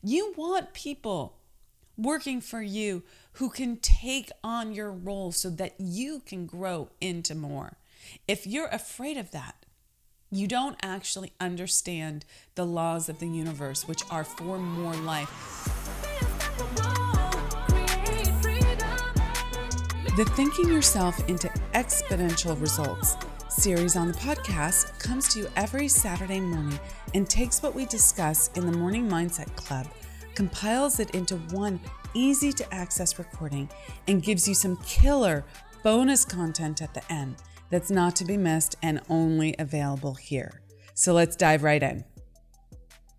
You want people working for you who can take on your role so that you can grow into more. If you're afraid of that, you don't actually understand the laws of the universe, which are for more life. The Thinking Yourself into Exponential Results series on the podcast comes to you every Saturday morning and takes what we discuss in the Morning Mindset Club, compiles it into one easy to access recording, and gives you some killer bonus content at the end that's not to be missed and only available here. So let's dive right in.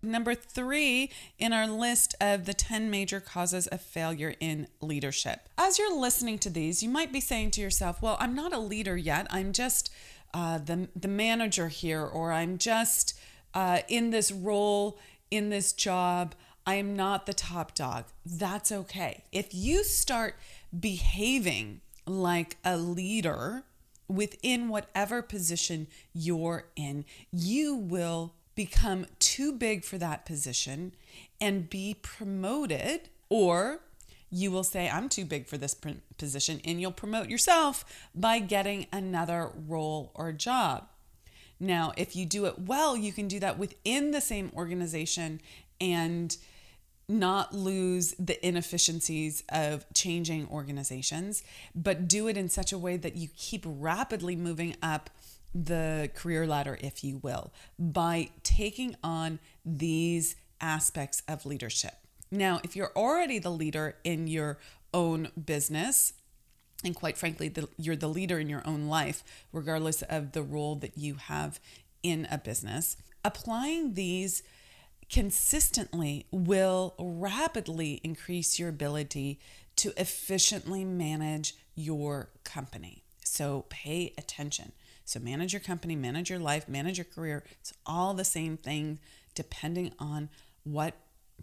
Number three in our list of the 10 major causes of failure in leadership. As you're listening to these, you might be saying to yourself, Well, I'm not a leader yet. I'm just uh, the, the manager here, or I'm just uh, in this role, in this job. I am not the top dog. That's okay. If you start behaving like a leader, within whatever position you're in, you will become too big for that position and be promoted, or you will say, I'm too big for this position, and you'll promote yourself by getting another role or job. Now, if you do it well, you can do that within the same organization and not lose the inefficiencies of changing organizations, but do it in such a way that you keep rapidly moving up the career ladder, if you will, by taking on these aspects of leadership. Now, if you're already the leader in your own business, and quite frankly, the, you're the leader in your own life, regardless of the role that you have in a business, applying these consistently will rapidly increase your ability to efficiently manage your company. So pay attention. So manage your company, manage your life, manage your career. It's all the same thing depending on what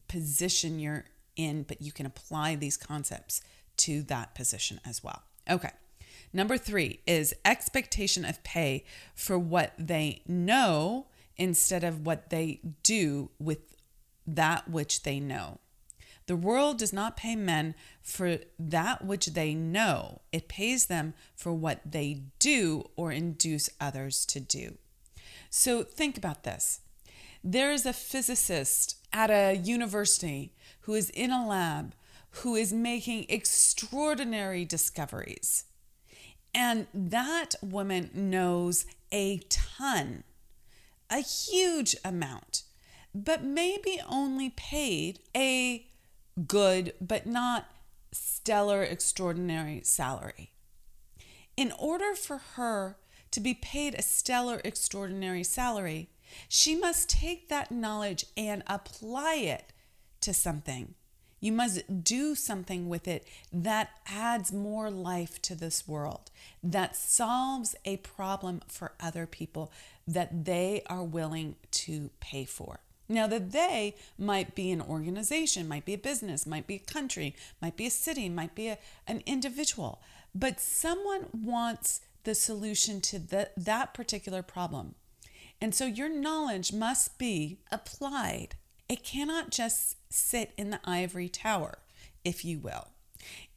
position you're in, but you can apply these concepts to that position as well. Okay. Number three is expectation of pay for what they know instead of what they do with that which they know. The world does not pay men for that which they know, it pays them for what they do or induce others to do. So think about this. There is a physicist at a university who is in a lab who is making extraordinary discoveries. And that woman knows a ton a huge amount, but maybe only paid a good but not stellar, extraordinary salary. In order for her to be paid a stellar, extraordinary salary, she must take that knowledge and apply it to something. You must do something with it that adds more life to this world, that solves a problem for other people that they are willing to pay for. Now, that they might be an organization, might be a business, might be a country, might be a city, might be a, an individual, but someone wants the solution to the, that particular problem. And so your knowledge must be applied. It cannot just sit in the ivory tower, if you will.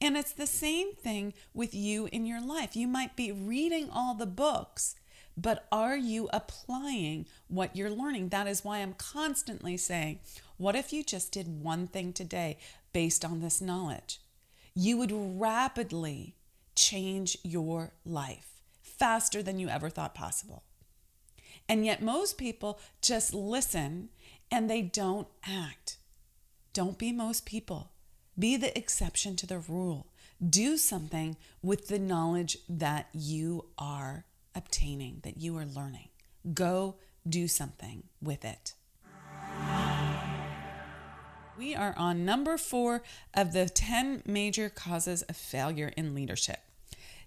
And it's the same thing with you in your life. You might be reading all the books, but are you applying what you're learning? That is why I'm constantly saying, what if you just did one thing today based on this knowledge? You would rapidly change your life faster than you ever thought possible. And yet, most people just listen and they don't act. Don't be most people. Be the exception to the rule. Do something with the knowledge that you are obtaining, that you are learning. Go do something with it. We are on number four of the 10 major causes of failure in leadership.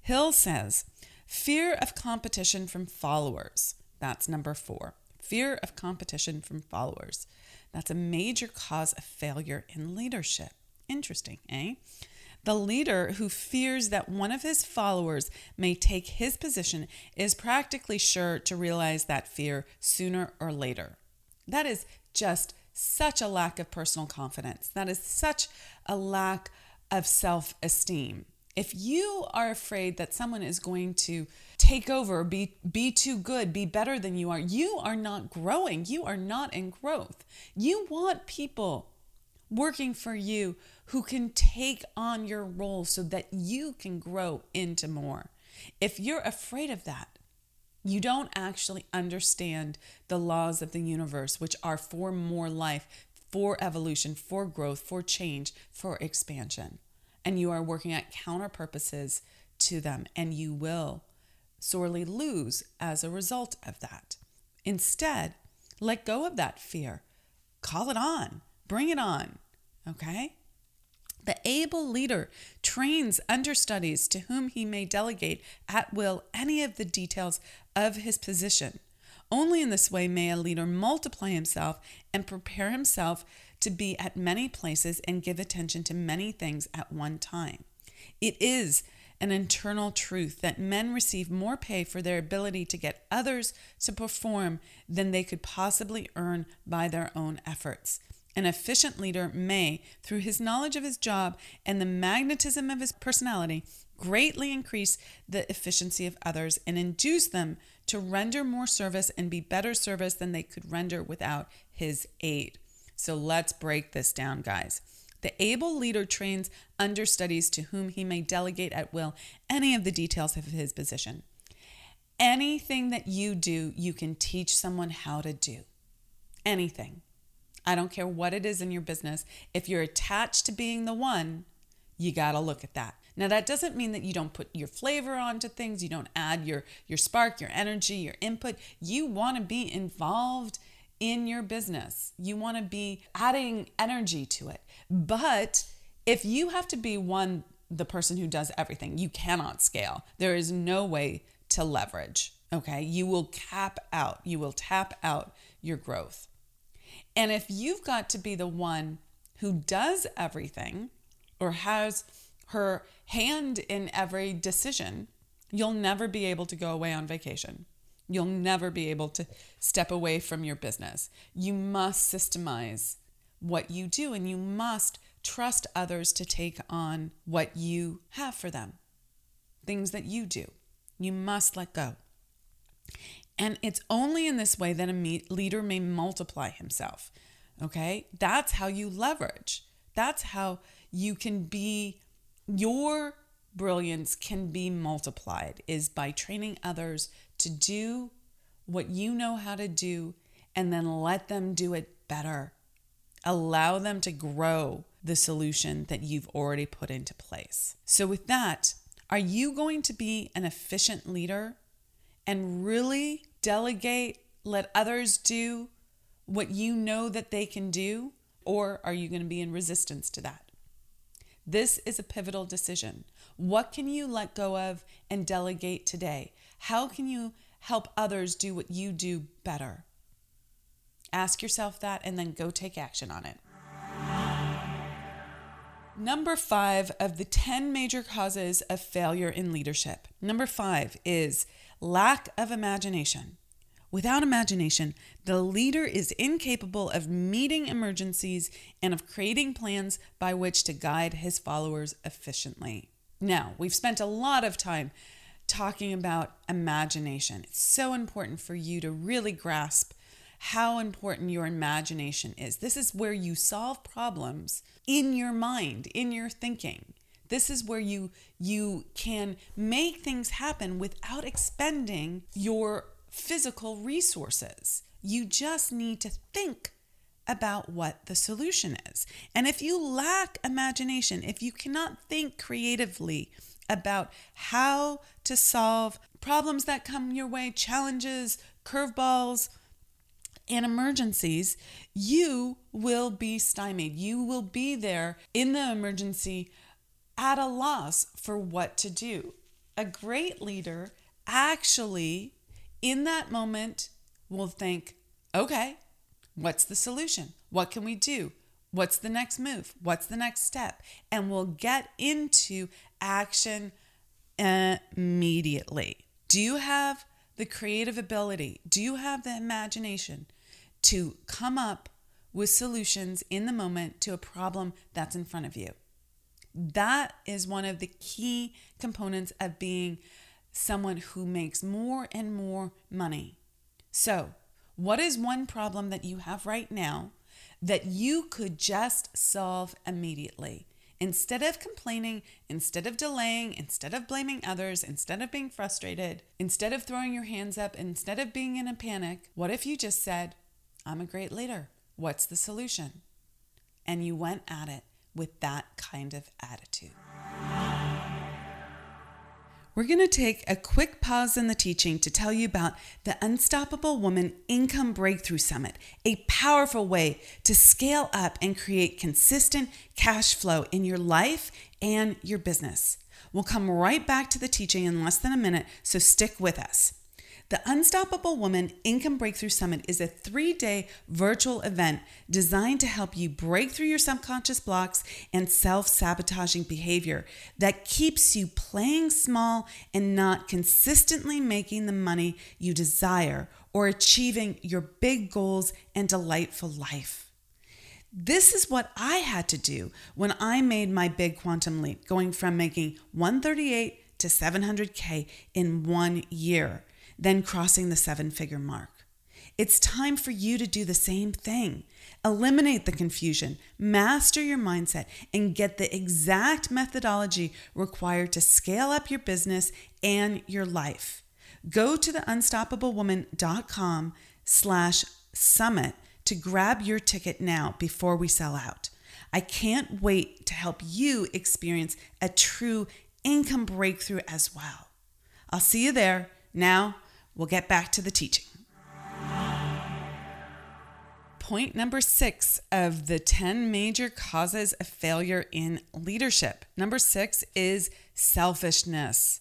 Hill says, fear of competition from followers. That's number four. Fear of competition from followers. That's a major cause of failure in leadership. Interesting, eh? The leader who fears that one of his followers may take his position is practically sure to realize that fear sooner or later. That is just such a lack of personal confidence. That is such a lack of self esteem. If you are afraid that someone is going to take over, be, be too good, be better than you are, you are not growing. You are not in growth. You want people working for you who can take on your role so that you can grow into more. If you're afraid of that, you don't actually understand the laws of the universe, which are for more life, for evolution, for growth, for change, for expansion. And you are working at counter purposes to them, and you will sorely lose as a result of that. Instead, let go of that fear. Call it on. Bring it on. Okay? The able leader trains understudies to whom he may delegate at will any of the details of his position. Only in this way may a leader multiply himself and prepare himself to be at many places and give attention to many things at one time. It is an internal truth that men receive more pay for their ability to get others to perform than they could possibly earn by their own efforts. An efficient leader may, through his knowledge of his job and the magnetism of his personality, greatly increase the efficiency of others and induce them to render more service and be better service than they could render without his aid. So let's break this down, guys. The able leader trains understudies to whom he may delegate at will any of the details of his position. Anything that you do, you can teach someone how to do. Anything. I don't care what it is in your business. If you're attached to being the one, you got to look at that. Now that doesn't mean that you don't put your flavor onto things, you don't add your your spark, your energy, your input. You want to be involved in your business. You want to be adding energy to it. But if you have to be one the person who does everything, you cannot scale. There is no way to leverage, okay? You will cap out. You will tap out your growth. And if you've got to be the one who does everything or has her hand in every decision, you'll never be able to go away on vacation. You'll never be able to step away from your business. You must systemize what you do and you must trust others to take on what you have for them, things that you do. You must let go. And it's only in this way that a leader may multiply himself. Okay? That's how you leverage. That's how you can be, your brilliance can be multiplied, is by training others to do what you know how to do and then let them do it better. Allow them to grow the solution that you've already put into place. So, with that, are you going to be an efficient leader and really delegate, let others do what you know that they can do? Or are you going to be in resistance to that? This is a pivotal decision. What can you let go of and delegate today? How can you help others do what you do better? Ask yourself that and then go take action on it. Number five of the 10 major causes of failure in leadership. Number five is lack of imagination. Without imagination, the leader is incapable of meeting emergencies and of creating plans by which to guide his followers efficiently. Now, we've spent a lot of time talking about imagination. It's so important for you to really grasp how important your imagination is. This is where you solve problems in your mind, in your thinking. This is where you you can make things happen without expending your physical resources. You just need to think about what the solution is. And if you lack imagination, if you cannot think creatively about how to solve problems that come your way, challenges, curveballs, and emergencies, you will be stymied. You will be there in the emergency at a loss for what to do. A great leader actually, in that moment, will think, okay, what's the solution? What can we do? What's the next move? What's the next step? And we'll get into action uh, immediately. Do you have the creative ability? Do you have the imagination to come up with solutions in the moment to a problem that's in front of you. That is one of the key components of being someone who makes more and more money. So, what is one problem that you have right now that you could just solve immediately? Instead of complaining, instead of delaying, instead of blaming others, instead of being frustrated, instead of throwing your hands up, instead of being in a panic, what if you just said, I'm a great leader? What's the solution? And you went at it with that kind of attitude. We're going to take a quick pause in the teaching to tell you about the Unstoppable Woman Income Breakthrough Summit, a powerful way to scale up and create consistent cash flow in your life and your business. We'll come right back to the teaching in less than a minute, so stick with us. The Unstoppable Woman Income Breakthrough Summit is a three day virtual event designed to help you break through your subconscious blocks and self sabotaging behavior that keeps you playing small and not consistently making the money you desire or achieving your big goals and delightful life. This is what I had to do when I made my big quantum leap, going from making 138 to 700K in one year then crossing the seven figure mark. It's time for you to do the same thing. Eliminate the confusion, master your mindset, and get the exact methodology required to scale up your business and your life. Go to the unstoppablewoman.com slash summit to grab your ticket now before we sell out. I can't wait to help you experience a true income breakthrough as well. I'll see you there. Now, We'll get back to the teaching. Point number six of the 10 major causes of failure in leadership. Number six is selfishness.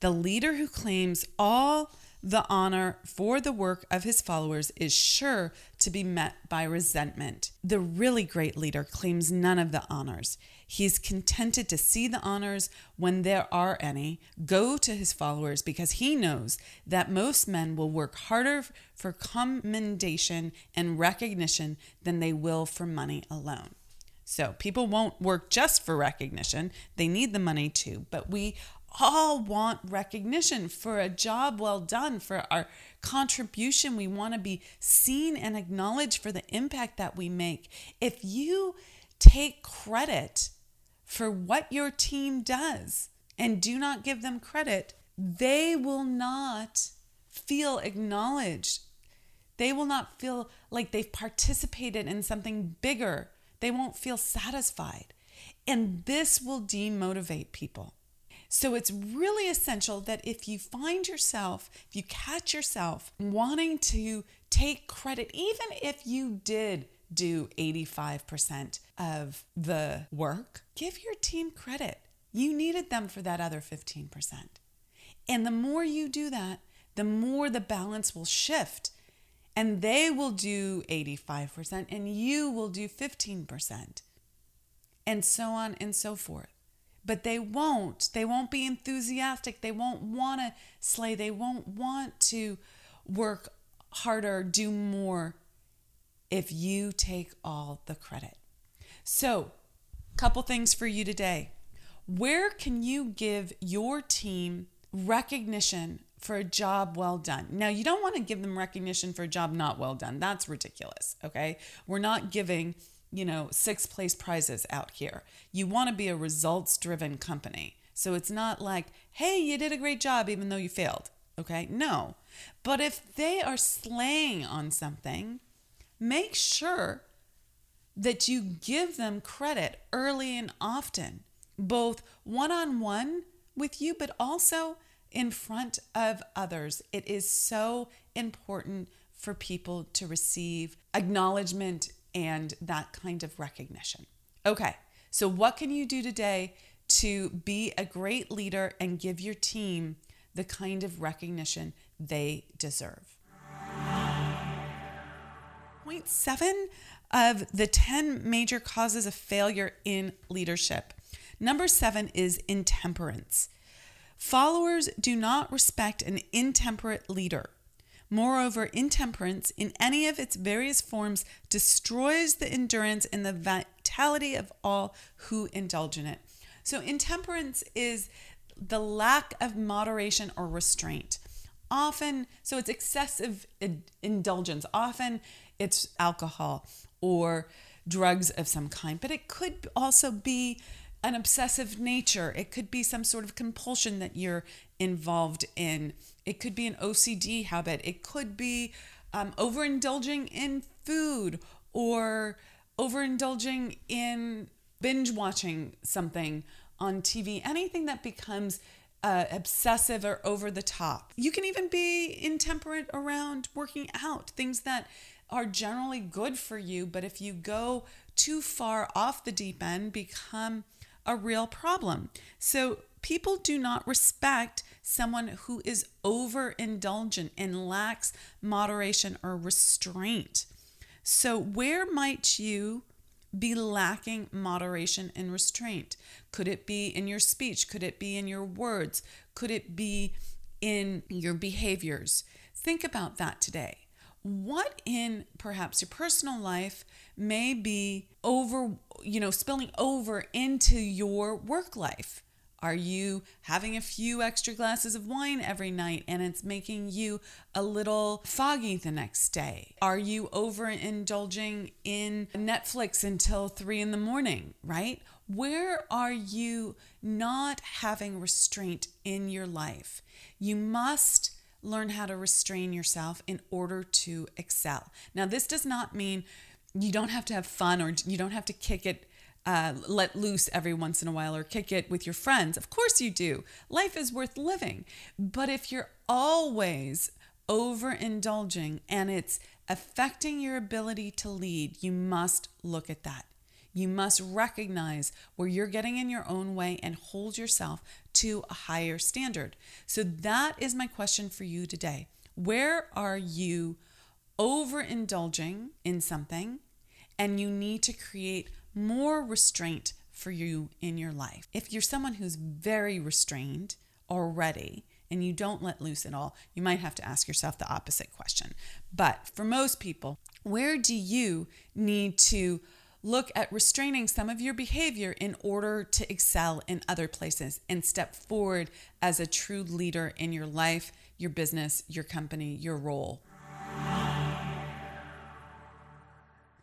The leader who claims all the honor for the work of his followers is sure to be met by resentment. The really great leader claims none of the honors. He's contented to see the honors when there are any go to his followers because he knows that most men will work harder for commendation and recognition than they will for money alone. So people won't work just for recognition, they need the money too. But we all want recognition for a job well done, for our contribution. We want to be seen and acknowledged for the impact that we make. If you take credit for what your team does and do not give them credit, they will not feel acknowledged. They will not feel like they've participated in something bigger. They won't feel satisfied. And this will demotivate people. So it's really essential that if you find yourself, if you catch yourself wanting to take credit, even if you did do 85% of the work, give your team credit. You needed them for that other 15%. And the more you do that, the more the balance will shift. And they will do 85% and you will do 15%. And so on and so forth but they won't. They won't be enthusiastic. They won't want to slay. They won't want to work harder, do more if you take all the credit. So, couple things for you today. Where can you give your team recognition for a job well done? Now, you don't want to give them recognition for a job not well done. That's ridiculous, okay? We're not giving you know, six place prizes out here. You want to be a results driven company. So it's not like, hey, you did a great job even though you failed. Okay? No. But if they are slaying on something, make sure that you give them credit early and often, both one on one with you, but also in front of others. It is so important for people to receive acknowledgement and that kind of recognition. Okay, so what can you do today to be a great leader and give your team the kind of recognition they deserve? Point seven of the 10 major causes of failure in leadership. Number seven is intemperance. Followers do not respect an intemperate leader. Moreover, intemperance in any of its various forms destroys the endurance and the vitality of all who indulge in it. So, intemperance is the lack of moderation or restraint. Often, so it's excessive indulgence. Often it's alcohol or drugs of some kind, but it could also be an obsessive nature. It could be some sort of compulsion that you're involved in. It could be an OCD habit. It could be um, overindulging in food or overindulging in binge watching something on TV. Anything that becomes uh, obsessive or over the top. You can even be intemperate around working out, things that are generally good for you, but if you go too far off the deep end, become a real problem. So people do not respect someone who is overindulgent and lacks moderation or restraint. So, where might you be lacking moderation and restraint? Could it be in your speech? Could it be in your words? Could it be in your behaviors? Think about that today. What in perhaps your personal life may be over, you know, spilling over into your work life? Are you having a few extra glasses of wine every night and it's making you a little foggy the next day? Are you overindulging in Netflix until three in the morning, right? Where are you not having restraint in your life? You must learn how to restrain yourself in order to excel. Now, this does not mean you don't have to have fun or you don't have to kick it uh, let loose every once in a while or kick it with your friends. Of course you do. Life is worth living. But if you're always overindulging and it's affecting your ability to lead, you must look at that. You must recognize where you're getting in your own way and hold yourself to a higher standard. So, that is my question for you today. Where are you overindulging in something and you need to create more restraint for you in your life. If you're someone who's very restrained already and you don't let loose at all, you might have to ask yourself the opposite question. But for most people, where do you need to look at restraining some of your behavior in order to excel in other places and step forward as a true leader in your life, your business, your company, your role?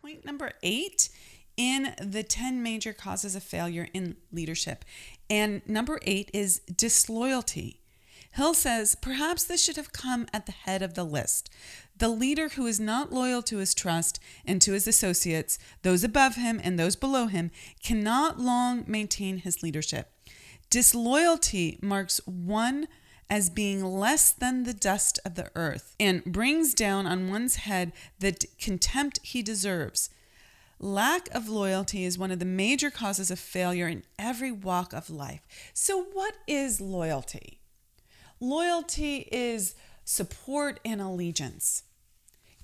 Point number eight in the 10 major causes of failure in leadership. And number eight is disloyalty. Hill says, perhaps this should have come at the head of the list. The leader who is not loyal to his trust and to his associates, those above him and those below him, cannot long maintain his leadership. Disloyalty marks one as being less than the dust of the earth and brings down on one's head the contempt he deserves. Lack of loyalty is one of the major causes of failure in every walk of life. So, what is loyalty? Loyalty is support and allegiance.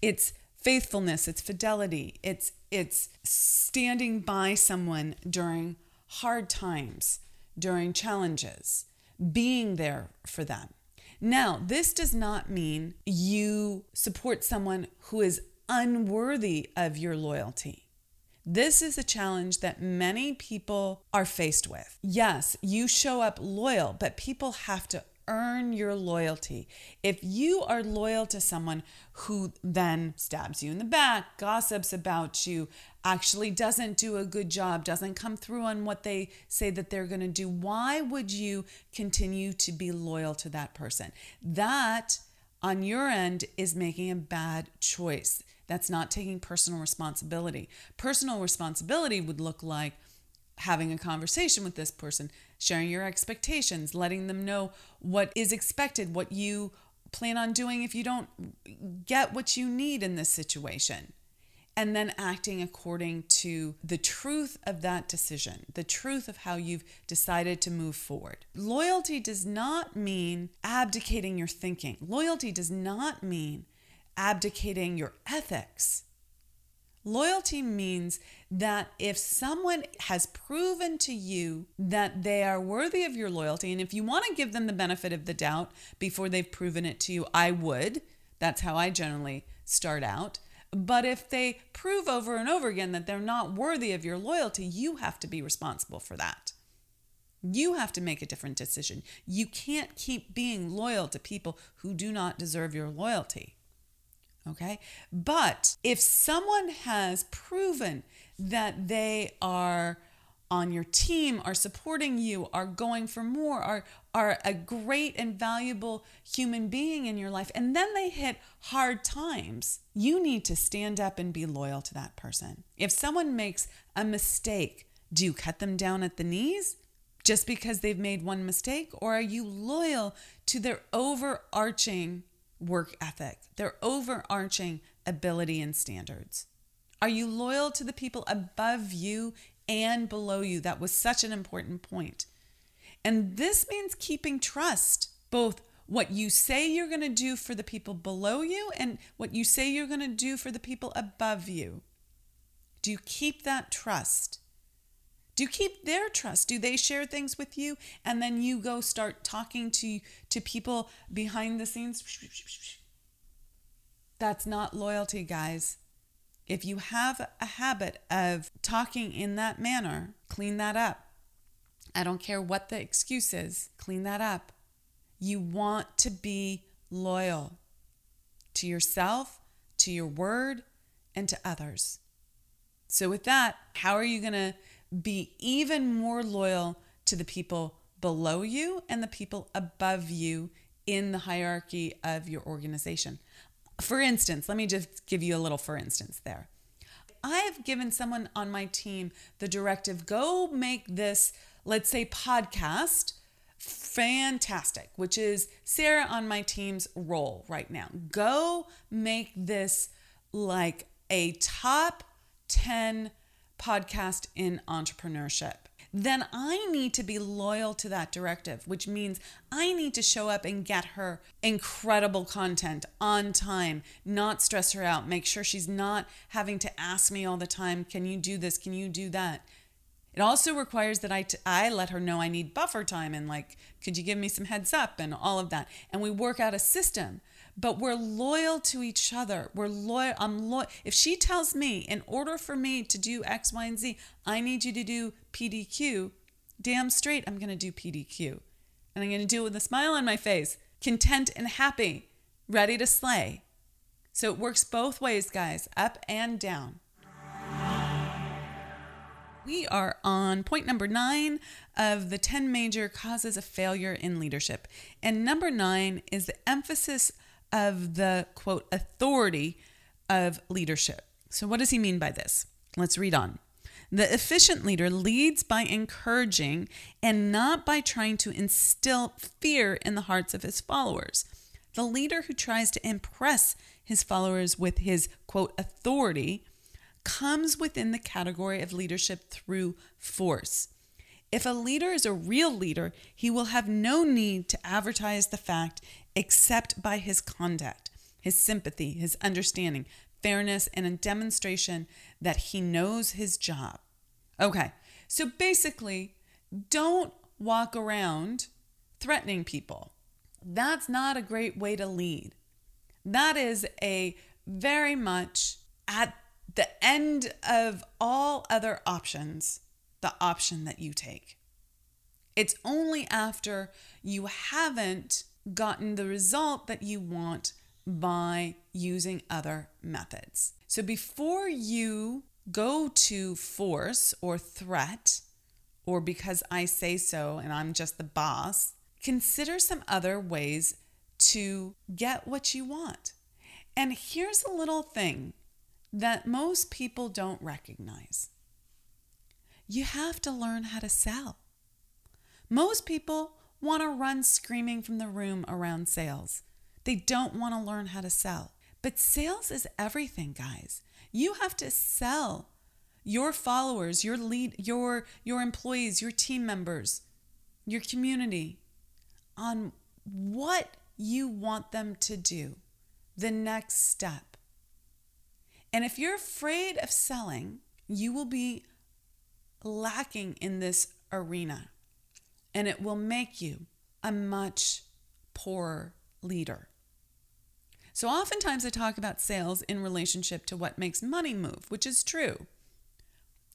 It's faithfulness, it's fidelity, it's it's standing by someone during hard times, during challenges, being there for them. Now, this does not mean you support someone who is unworthy of your loyalty. This is a challenge that many people are faced with. Yes, you show up loyal, but people have to earn your loyalty. If you are loyal to someone who then stabs you in the back, gossips about you, actually doesn't do a good job, doesn't come through on what they say that they're going to do, why would you continue to be loyal to that person? That on your end is making a bad choice. That's not taking personal responsibility. Personal responsibility would look like having a conversation with this person, sharing your expectations, letting them know what is expected, what you plan on doing if you don't get what you need in this situation. And then acting according to the truth of that decision, the truth of how you've decided to move forward. Loyalty does not mean abdicating your thinking. Loyalty does not mean abdicating your ethics. Loyalty means that if someone has proven to you that they are worthy of your loyalty, and if you want to give them the benefit of the doubt before they've proven it to you, I would, That's how I generally start out. But if they prove over and over again that they're not worthy of your loyalty, you have to be responsible for that. You have to make a different decision. You can't keep being loyal to people who do not deserve your loyalty. Okay? But if someone has proven that they are on your team, are supporting you, are going for more, are, are a great and valuable human being in your life, and then they hit hard times, you need to stand up and be loyal to that person. If someone makes a mistake, do you cut them down at the knees? just because they've made one mistake? Or are you loyal to their overarching work ethic, their overarching ability and standards? Are you loyal to the people above you and below you? That was such an important point. And this means keeping trust, both what you say you're going to do for the people below you and what you say you're going to do for the people above you. Do you keep that trust? Do you keep their trust? Do they share things with you and then you go start talking to to people behind the scenes? That's not loyalty, guys. If you have a habit of talking in that manner, clean that up. I don't care what the excuse is, clean that up. You want to be loyal to yourself, to your word, and to others. So, with that, how are you going to be even more loyal to the people below you and the people above you in the hierarchy of your organization. For instance, let me just give you a little for instance there. I've given someone on my team the directive go make this, let's say, podcast fantastic, which is Sarah on my team's role right now. Go make this like a top 10 podcast in entrepreneurship, then I need to be loyal to that directive, which means I need to show up and get her incredible content on time, not stress her out, make sure she's not having to ask me all the time, can you do this? Can you do that? It also requires that I, t- I let her know I need buffer time and like, could you give me some heads up and all of that. And we work out a system but we're loyal to each other. We're loyal. I'm loyal. If she tells me, in order for me to do X, Y, and Z, I need you to do PDQ, damn straight, I'm going to do PDQ. And I'm going to do it with a smile on my face, content and happy, ready to slay. So it works both ways, guys, up and down. We are on point number nine of the 10 major causes of failure in leadership. And number nine is the emphasis of the quote authority of leadership. So, what does he mean by this? Let's read on. The efficient leader leads by encouraging and not by trying to instill fear in the hearts of his followers. The leader who tries to impress his followers with his quote authority comes within the category of leadership through force. If a leader is a real leader, he will have no need to advertise the fact except by his conduct, his sympathy, his understanding, fairness, and a demonstration that he knows his job. Okay, so basically, don't walk around threatening people. That's not a great way to lead. That is a very much at the end of all other options, the option that you take. It's only after you haven't gotten the result that you want by using other methods. So before you go to force or threat, or because I say so and I'm just the boss, consider some other ways to get what you want. And here's a little thing that most people don't recognize you have to learn how to sell. Most people want to run screaming from the room around sales. They don't want to learn how to sell. But sales is everything, guys. You have to sell your followers, your lead, your your employees, your team members, your community on what you want them to do, the next step. And if you're afraid of selling, you will be lacking in this arena and it will make you a much poorer leader. So oftentimes I talk about sales in relationship to what makes money move, which is true.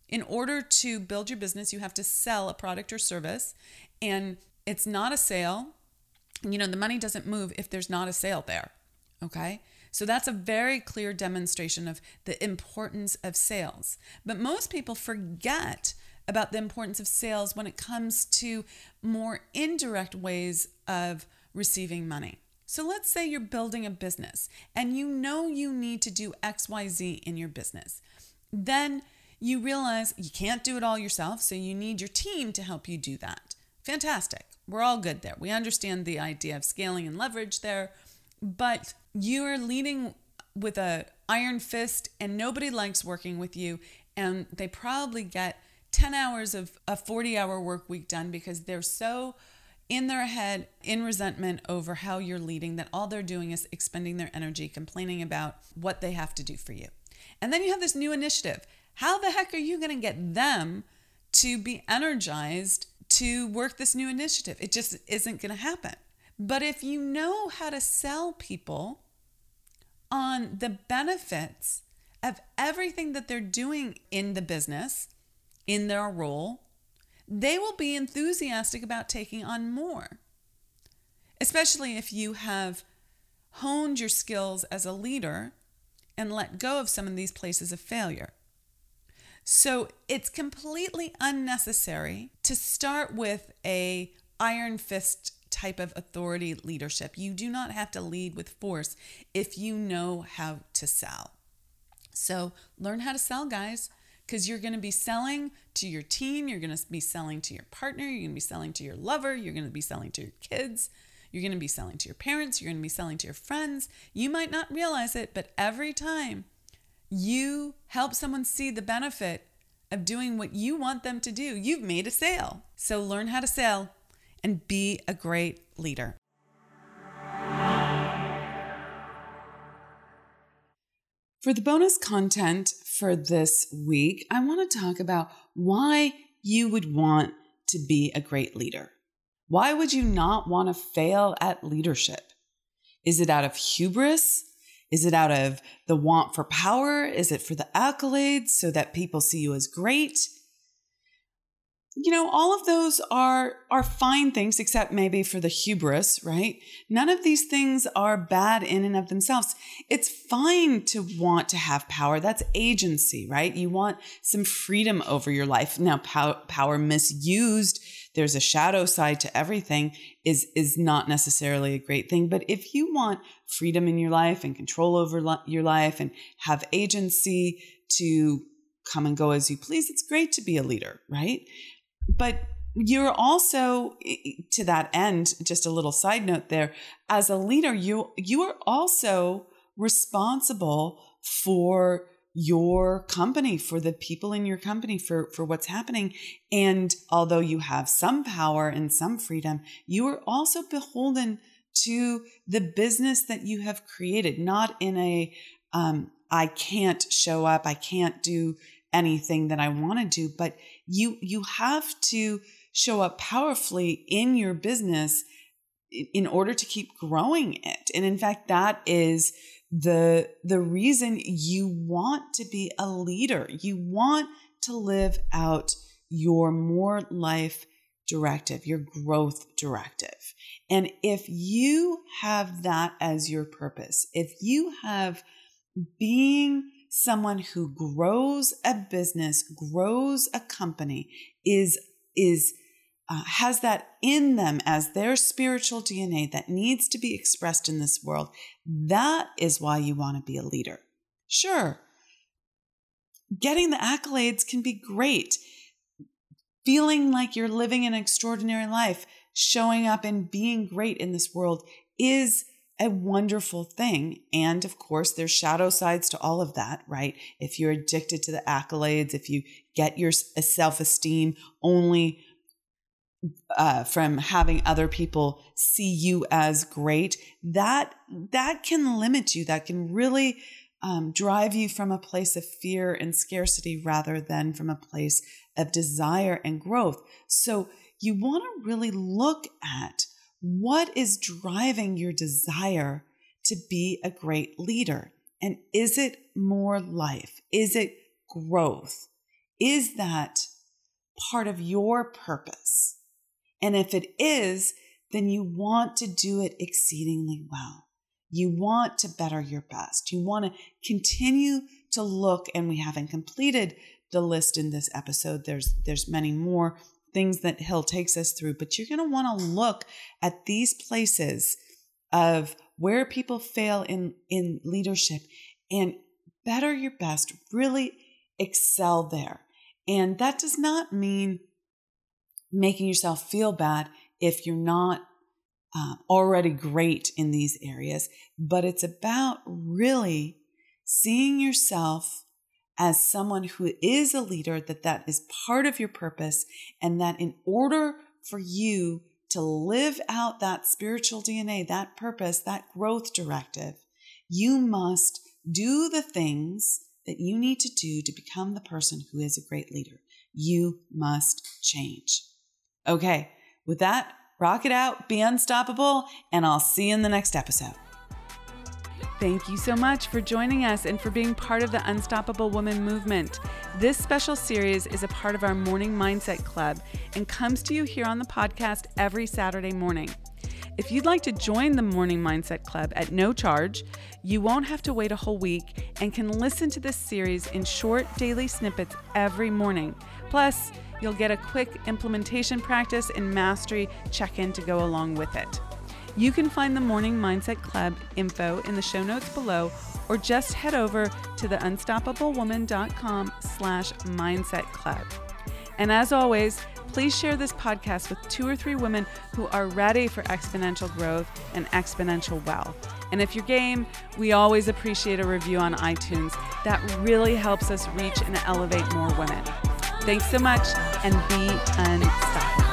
In order to build your business, you have to sell a product or service, and it's not a sale. You know, the money doesn't move if there's not a sale there. Okay. So that's a very clear demonstration of the importance of sales. But most people forget about the importance of sales when it comes to more indirect ways of receiving money. So let's say you're building a business and you know you need to do XYZ in your business. Then you realize you can't do it all yourself, so you need your team to help you do that. Fantastic. We're all good there. We understand the idea of scaling and leverage there, but you are leading with a iron fist and nobody likes working with you and they probably get 10 hours of a 40 hour work week done because they're so in their head in resentment over how you're leading that all they're doing is expending their energy complaining about what they have to do for you. And then you have this new initiative. How the heck are you going to get them to be energized to work this new initiative? It just isn't going to happen. But if you know how to sell people on the benefits of everything that they're doing in the business, in their role, they will be enthusiastic about taking on more. Especially if you have honed your skills as a leader and let go of some of these places of failure. So it's completely unnecessary to start with a iron fist type of authority leadership. You do not have to lead with force if you know how to sell. So learn how to sell, guys because you're going to be selling to your team, you're going to be selling to your partner, you're going to be selling to your lover, you're going to be selling to your kids, you're going to be selling to your parents, you're going to be selling to your friends. You might not realize it, but every time you help someone see the benefit of doing what you want them to do, you've made a sale. So learn how to sell and be a great leader. For the bonus content for this week, I want to talk about why you would want to be a great leader. Why would you not want to fail at leadership? Is it out of hubris? Is it out of the want for power? Is it for the accolades so that people see you as great? You know all of those are are fine things except maybe for the hubris right? None of these things are bad in and of themselves. It's fine to want to have power. That's agency right? You want some freedom over your life. Now power, power misused there's a shadow side to everything is is not necessarily a great thing. But if you want freedom in your life and control over li- your life and have agency to come and go as you please it's great to be a leader right but you're also to that end just a little side note there as a leader you you are also responsible for your company for the people in your company for for what's happening. And although you have some power and some freedom you are also beholden to the business that you have created not in a um, I can't show up I can't do anything that I want to do, but you you have to show up powerfully in your business in order to keep growing it. And in fact, that is the the reason you want to be a leader. You want to live out your more life directive, your growth directive. And if you have that as your purpose, if you have being someone who grows a business, grows a company, is is uh, has that in them as their spiritual DNA that needs to be expressed in this world. That is why you want to be a leader. Sure, getting the accolades can be great. Feeling like you're living an extraordinary life, showing up and being great in this world is a wonderful thing. And of course, there's shadow sides to all of that, right? If you're addicted to the accolades, if you get your self esteem only uh, from having other people see you as great, that that can limit you. That can really um, drive you from a place of fear and scarcity rather than from a place of desire and growth. So you want to really look at what is driving your desire to be a great leader? And is it more life? Is it growth? Is that part of your purpose? And if it is, then you want to do it exceedingly well. You want to better your best. You want to continue to look, and we haven't completed the list in this episode. There's there's many more things that Hill takes us through, but you're going to want to look at these places of where people fail in in leadership and better your best, really excel there. And that does not mean making yourself feel bad if you're not uh, already great in these areas, but it's about really seeing yourself as someone who is a leader, that that is part of your purpose, and that in order for you to live out that spiritual DNA, that purpose, that growth directive, you must do the things that you need to do to become the person who is a great leader. You must change. Okay, with that, rock it out, be unstoppable, and I'll see you in the next episode. Thank you so much for joining us and for being part of the Unstoppable Woman movement. This special series is a part of our Morning Mindset Club and comes to you here on the podcast every Saturday morning. If you'd like to join the Morning Mindset Club at no charge, you won't have to wait a whole week and can listen to this series in short daily snippets every morning. Plus, you'll get a quick implementation practice and mastery check in to go along with it. You can find the Morning Mindset Club info in the show notes below or just head over to the unstoppablewoman.com slash mindset club. And as always, please share this podcast with two or three women who are ready for exponential growth and exponential wealth. And if you're game, we always appreciate a review on iTunes. That really helps us reach and elevate more women. Thanks so much and be unstoppable.